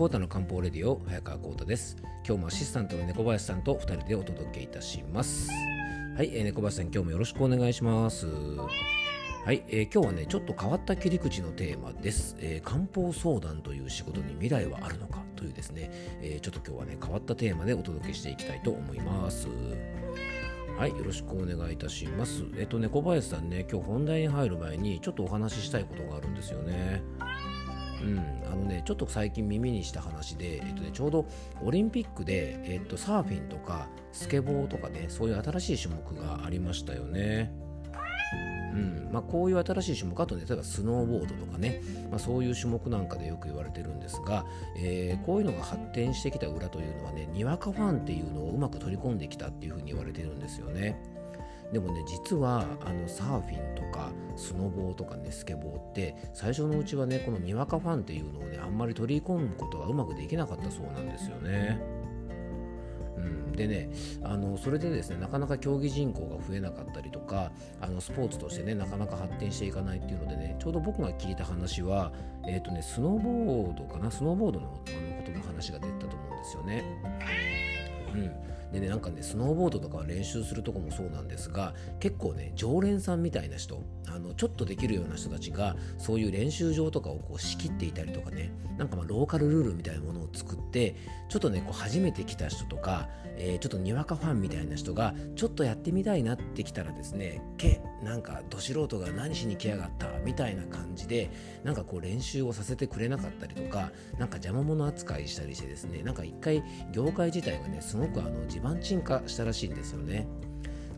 コータの漢方レディオ早川コータです。今日もアシスタントの猫林さんと2人でお届けいたします。はい、えー、猫林さん今日もよろしくお願いします。はい、えー、今日はねちょっと変わった切り口のテーマです、えー、漢方相談という仕事に未来はあるのかというですね、えー、ちょっと今日はね変わったテーマでお届けしていきたいと思います。はい、よろしくお願いいたします。えっとね、小林さんね、今日本題に入る前にちょっとお話ししたいことがあるんですよね。うん、あのねちょっと最近耳にした話で、えっとね、ちょうどオリンピックで、えっと、サーフィンとかスケボーとかねそういう新しい種目がありましたよね。うんまあ、こういう新しい種目あとね例えばスノーボードとかね、まあ、そういう種目なんかでよく言われてるんですが、えー、こういうのが発展してきた裏というのはねにわかファンっていうのをうまく取り込んできたっていうふうに言われてるんですよね。でもね実はあのサーフィンとかスノボーとかねスケボーって最初のうちはねこのにわかファンっていうのをねあんまり取り込むことがうまくできなかったそうなんですよね。うん、でねあのそれでですねなかなか競技人口が増えなかったりとかあのスポーツとしてねなかなか発展していかないっていうのでねちょうど僕が聞いた話は、えーとね、スノーボードかな？スノーボードのあのことの話が出たと思うんですよね。うんでねなんかねスノーボードとか練習するとこもそうなんですが結構ね常連さんみたいな人あのちょっとできるような人たちがそういう練習場とかをこう仕切っていたりとかねなんかまあローカルルールみたいなものを作ってちょっとねこう初めて来た人とか、えー、ちょっとにわかファンみたいな人がちょっとやってみたいなってきたらですねけなんかど素人が何しに来やがったみたいな感じでなんかこう練習をさせてくれなかったりとかなんか邪魔者扱いしたりしてですねなんか一回業界自体がねすごくあの地盤沈下したらしいんですよね。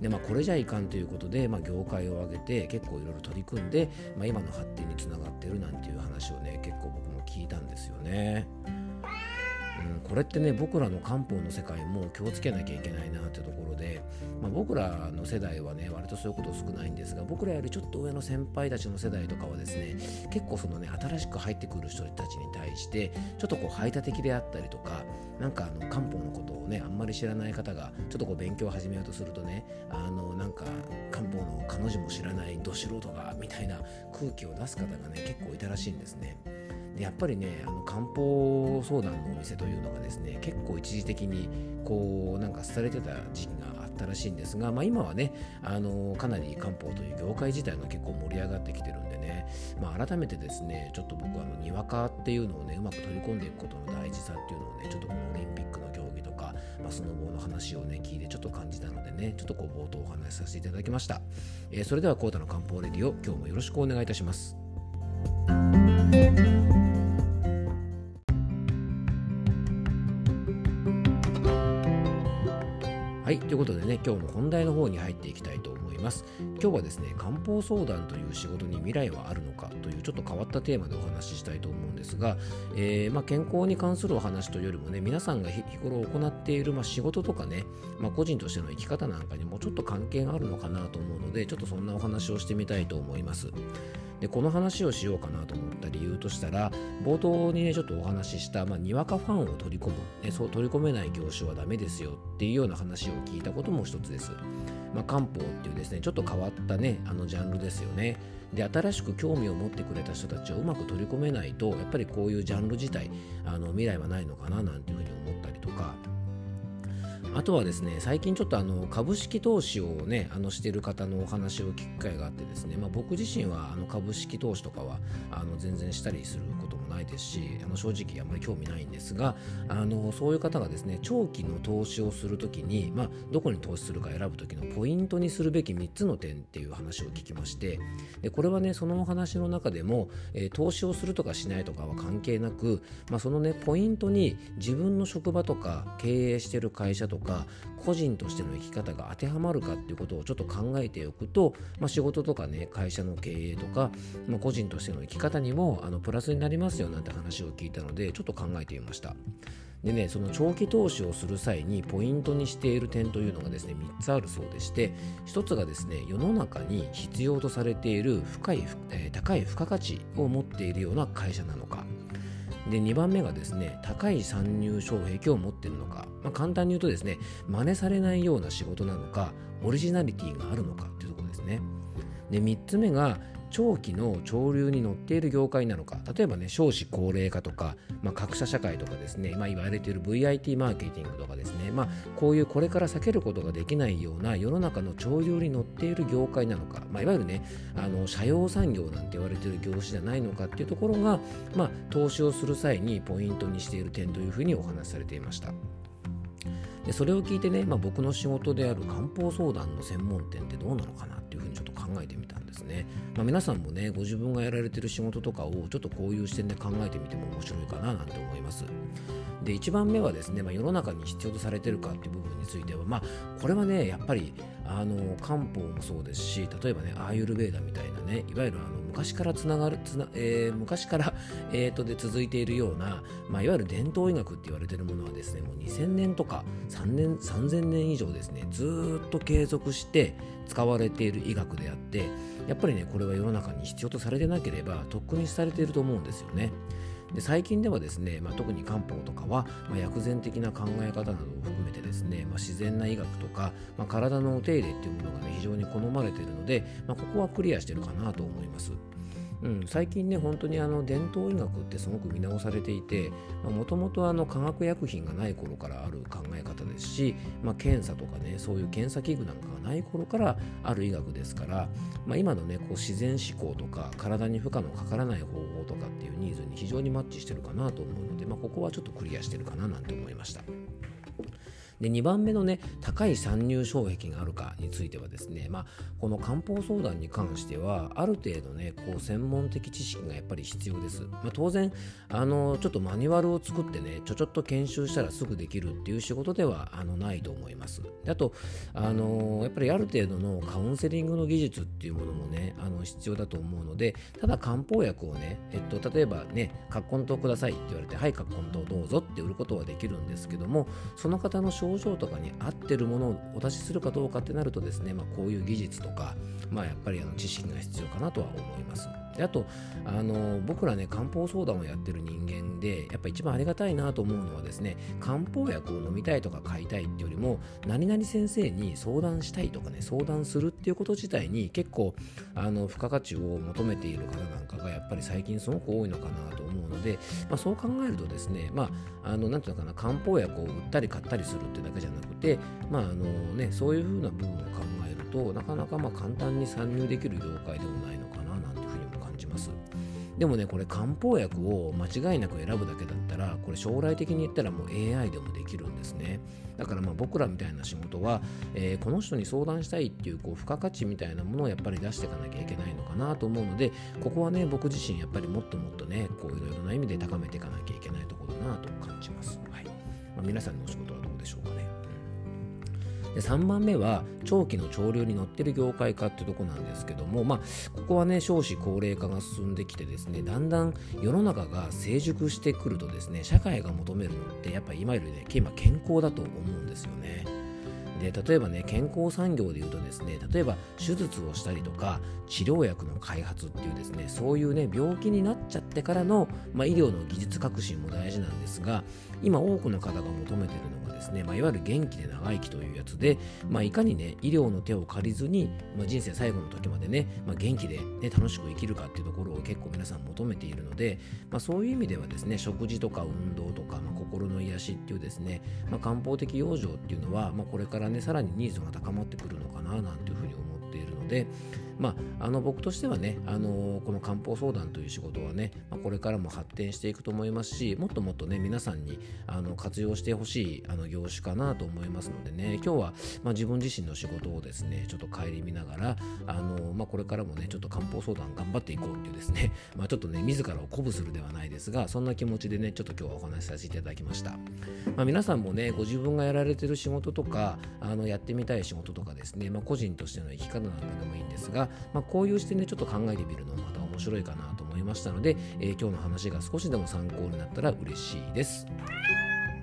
でまあ、これじゃいかんということで、まあ、業界を挙げて結構いろいろ取り組んで、まあ、今の発展につながってるなんていう話をね結構僕も聞いたんですよね。うん、これってね僕らの漢方の世界も気をつけなきゃいけないなってと、まあ、僕らの世代はね割とそういうこと少ないんですが僕らよりちょっと上の先輩たちの世代とかはですね結構そのね新しく入ってくる人たちに対してちょっとこう排他的であったりとかなんかあの漢方のことをねあんまり知らない方がちょっとこう勉強を始めようとするとねあのなんか漢方の彼女も知らないど素人がみたいな空気を出す方がね結構いたらしいんですね。やっぱりねあの漢方相談のお店というのがですね結構一時的にこうなんか廃れてた時期がったらしいんですが、まあ、今はねあのかなり漢方という業界自体が結構盛り上がってきてるんでね、まあ、改めてですねちょっと僕あのにわかっていうのをねうまく取り込んでいくことの大事さっていうのをねちょっとこのオリンピックの競技とか、まあ、スノボーの話をね聞いてちょっと感じたのでねちょっとこう冒頭お話しさせていただきました、えー、それではコータの漢方レディオ今日もよろしくお願いいたします。はい、ということでね、今日の本題の方に入っていきたいと思います。今日はですね、漢方相談という仕事に未来はあるのかというちょっと変わったテーマでお話ししたいと思うんですが、えー、まあ、健康に関するお話というよりもね、皆さんが日頃行っている、ま、仕事とかね、まあ、個人としての生き方なんかにもちょっと関係があるのかなと思うので、ちょっとそんなお話をしてみたいと思います。でこの話をしようかなと思った理由としたら冒頭にねちょっとお話しした、まあ、にわかファンを取り込む、ね、そう取り込めない業種はダメですよっていうような話を聞いたことも一つです。まあ、漢方っていうですねちょっと変わったねあのジャンルですよね。で新しく興味を持ってくれた人たちをうまく取り込めないとやっぱりこういうジャンル自体あの未来はないのかななんていうふうに思ったりとかあとはですね最近ちょっとあの株式投資をねあのしてる方のお話を聞く機会があってですね、まあ、僕自身はあの株式投資とかはあの全然したりすることもないですしあの正直あまり興味ないんですがあのそういう方がですね長期の投資をするときに、まあ、どこに投資するか選ぶ時のポイントにするべき3つの点っていう話を聞きましてでこれはねそのお話の中でも、えー、投資をするとかしないとかは関係なく、まあ、そのねポイントに自分の職場とか経営してる会社とか個人としての生き方が当てはまるかっていうことをちょっと考えておくと、まあ、仕事とかね会社の経営とか、まあ、個人としての生き方にもあのプラスになりますよなんて話を聞いたのでちょっと考えてみました。でね、その長期投資をする際にポイントにしている点というのがですね、3つあるそうでして、1つがですね、世の中に必要とされている深い、えー、高い付加価値を持っているような会社なのか、で2番目がですね高い参入障壁を持っているのか、まあ、簡単に言うとですね真似されないような仕事なのかオリジナリティがあるのかというところですね。で3つ目が長期の潮流に乗っている業界なのか例えばね少子高齢化とか、まあ、格差社会とかですね、まあ、言われている VIT マーケティングとかですね、まあ、こういうこれから避けることができないような世の中の潮流に乗っている業界なのか、まあ、いわゆるねあの社用産業なんて言われている業種じゃないのかっていうところが、まあ、投資をする際にポイントにしている点というふうにお話しされていました。でそれを聞いてね、まあ、僕の仕事である漢方相談の専門店ってどうなのかなと考えてみたんですね、まあ、皆さんもねご自分がやられてる仕事とかをちょっとこういう視点で考えてみても面白いかななんて思います。で1番目はですね、まあ、世の中に必要とされてるかっていう部分についてはまあこれはねやっぱりあの漢方もそうですし例えばねアーユルベーダみたいなねいわゆるあの昔からつながるつな、えー、昔から、えー、とで続いているような、まあ、いわゆる伝統医学って言われてるものはですねもう2000年とか3年3000年以上ですねずっと継続して使われている医学であってやっぱりねこれは世の中に必要とされてなければとっくにされていると思うんですよね。で最近ではですね、まあ、特に漢方とかは、まあ、薬膳的な考え方などを含めてですね、まあ、自然な医学とか、ま、体のお手入れっていうものがね非常に好まれているので、ま、ここはクリアしてるかなと思います。うん、最近ね本当にあの伝統医学ってすごく見直されていてもともと化学薬品がない頃からある考え方ですし、まあ、検査とかねそういう検査器具なんかがない頃からある医学ですから、まあ、今のねこう自然思考とか体に負荷のかからない方法とかっていうニーズに非常にマッチしてるかなと思うので、まあ、ここはちょっとクリアしてるかななんて思いました。で2番目のね高い参入障壁があるかについてはですね、まあ、この漢方相談に関してはある程度ねこう専門的知識がやっぱり必要です、まあ、当然あのちょっとマニュアルを作ってねちょちょっと研修したらすぐできるっていう仕事ではあのないと思います。であとあのやっぱりある程度のカウンセリングの技術っていうものもねあの必要だと思うのでただ漢方薬をね、えっと、例えばね「葛根湯ください」って言われて「はい葛根湯どうぞ」って売ることはできるんですけどもその方の症症状とかに合ってるものをお出しするかどうかってなるとですね、まあ、こういう技術とか、まあ、やっぱりあの知識が必要かなとは思います。であとあの僕らね漢方相談をやってる人間でやっぱ一番ありがたいなと思うのはですね漢方薬を飲みたいとか買いたいっていうよりも何々先生に相談したいとかね相談するっていうこと自体に結構あの付加価値を求めている方なんかがやっぱり最近すごく多いのかなと思うので、まあ、そう考えるとですねまああのなんていうのかな漢方薬を売ったり買ったりするってだけじゃなくてまああのねそういうふうな部分を考えるとなかなかまあ簡単に参入できる業界でもないのかな感じます。でもねこれ漢方薬を間違いなく選ぶだけだったらこれ将来的に言ったらもう AI でもできるんですね。だからまあ僕らみたいな仕事は、えー、この人に相談したいっていうこう付加価値みたいなものをやっぱり出していかなきゃいけないのかなと思うのでここはね僕自身やっぱりもっともっとねこういろいろな意味で高めていかなきゃいけないところだなと感じます、はい。まあ、皆さんのお仕事はどうでしょうかね。で3番目は長期の潮流に乗ってる業界化ってとこなんですけども、まあ、ここはね少子高齢化が進んできてですねだんだん世の中が成熟してくるとですね社会が求めるのってやっぱり今よりね今健康だと思うんですよね。で例えばね健康産業でいうとですね例えば手術をしたりとか治療薬の開発っていうですねそういうね病気になっちゃってからの、まあ、医療の技術革新も大事なんですが今多くの方が求めているのがですね、まあ、いわゆる元気で長生きというやつで、まあ、いかにね医療の手を借りずに、まあ、人生最後の時までね、ま、元気で、ね、楽しく生きるかっていうところを結構皆さん求めているので、ま、そういう意味ではですね食事とか運動とか、ま、心の癒しっていうですね、ま、漢方的養生っていうのは、ま、これからねさらにニーズが高まってくるのかななんていうふうに思っているので、まあ、あの僕としてはね、あのこの漢方相談という仕事はね、まあ、これからも発展していくと思いますしもっともっとね皆さんにあの活用してほしいあの業種かなと思いますのでね今日は、まあ、自分自身の仕事をですねちょっと顧みながらあの、まあ、これからもねちょっと漢方相談頑張っていこうっていうですね、まあ、ちょっとね自らを鼓舞するではないですがそんな気持ちでねちょっと今日はお話しさせていただきました、まあ、皆さんもねご自分がやられてる仕事とかあのやってみたい仕事とかですね、まあ、個人としての生き方なんかでもいいんですが、まあ、こういう視点でちょっと考えてみるのもまた面白いかなと思いましたので、えー、今日の話が少しでも参考になったら嬉しいです。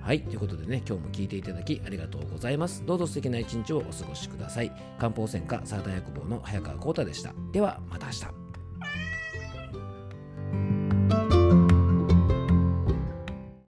はい。ということでね、今日も聞いていただきありがとうございます。どうぞ素敵な一日をお過ごしください。漢方専科サータ薬房の早川幸太でした。では、また明日。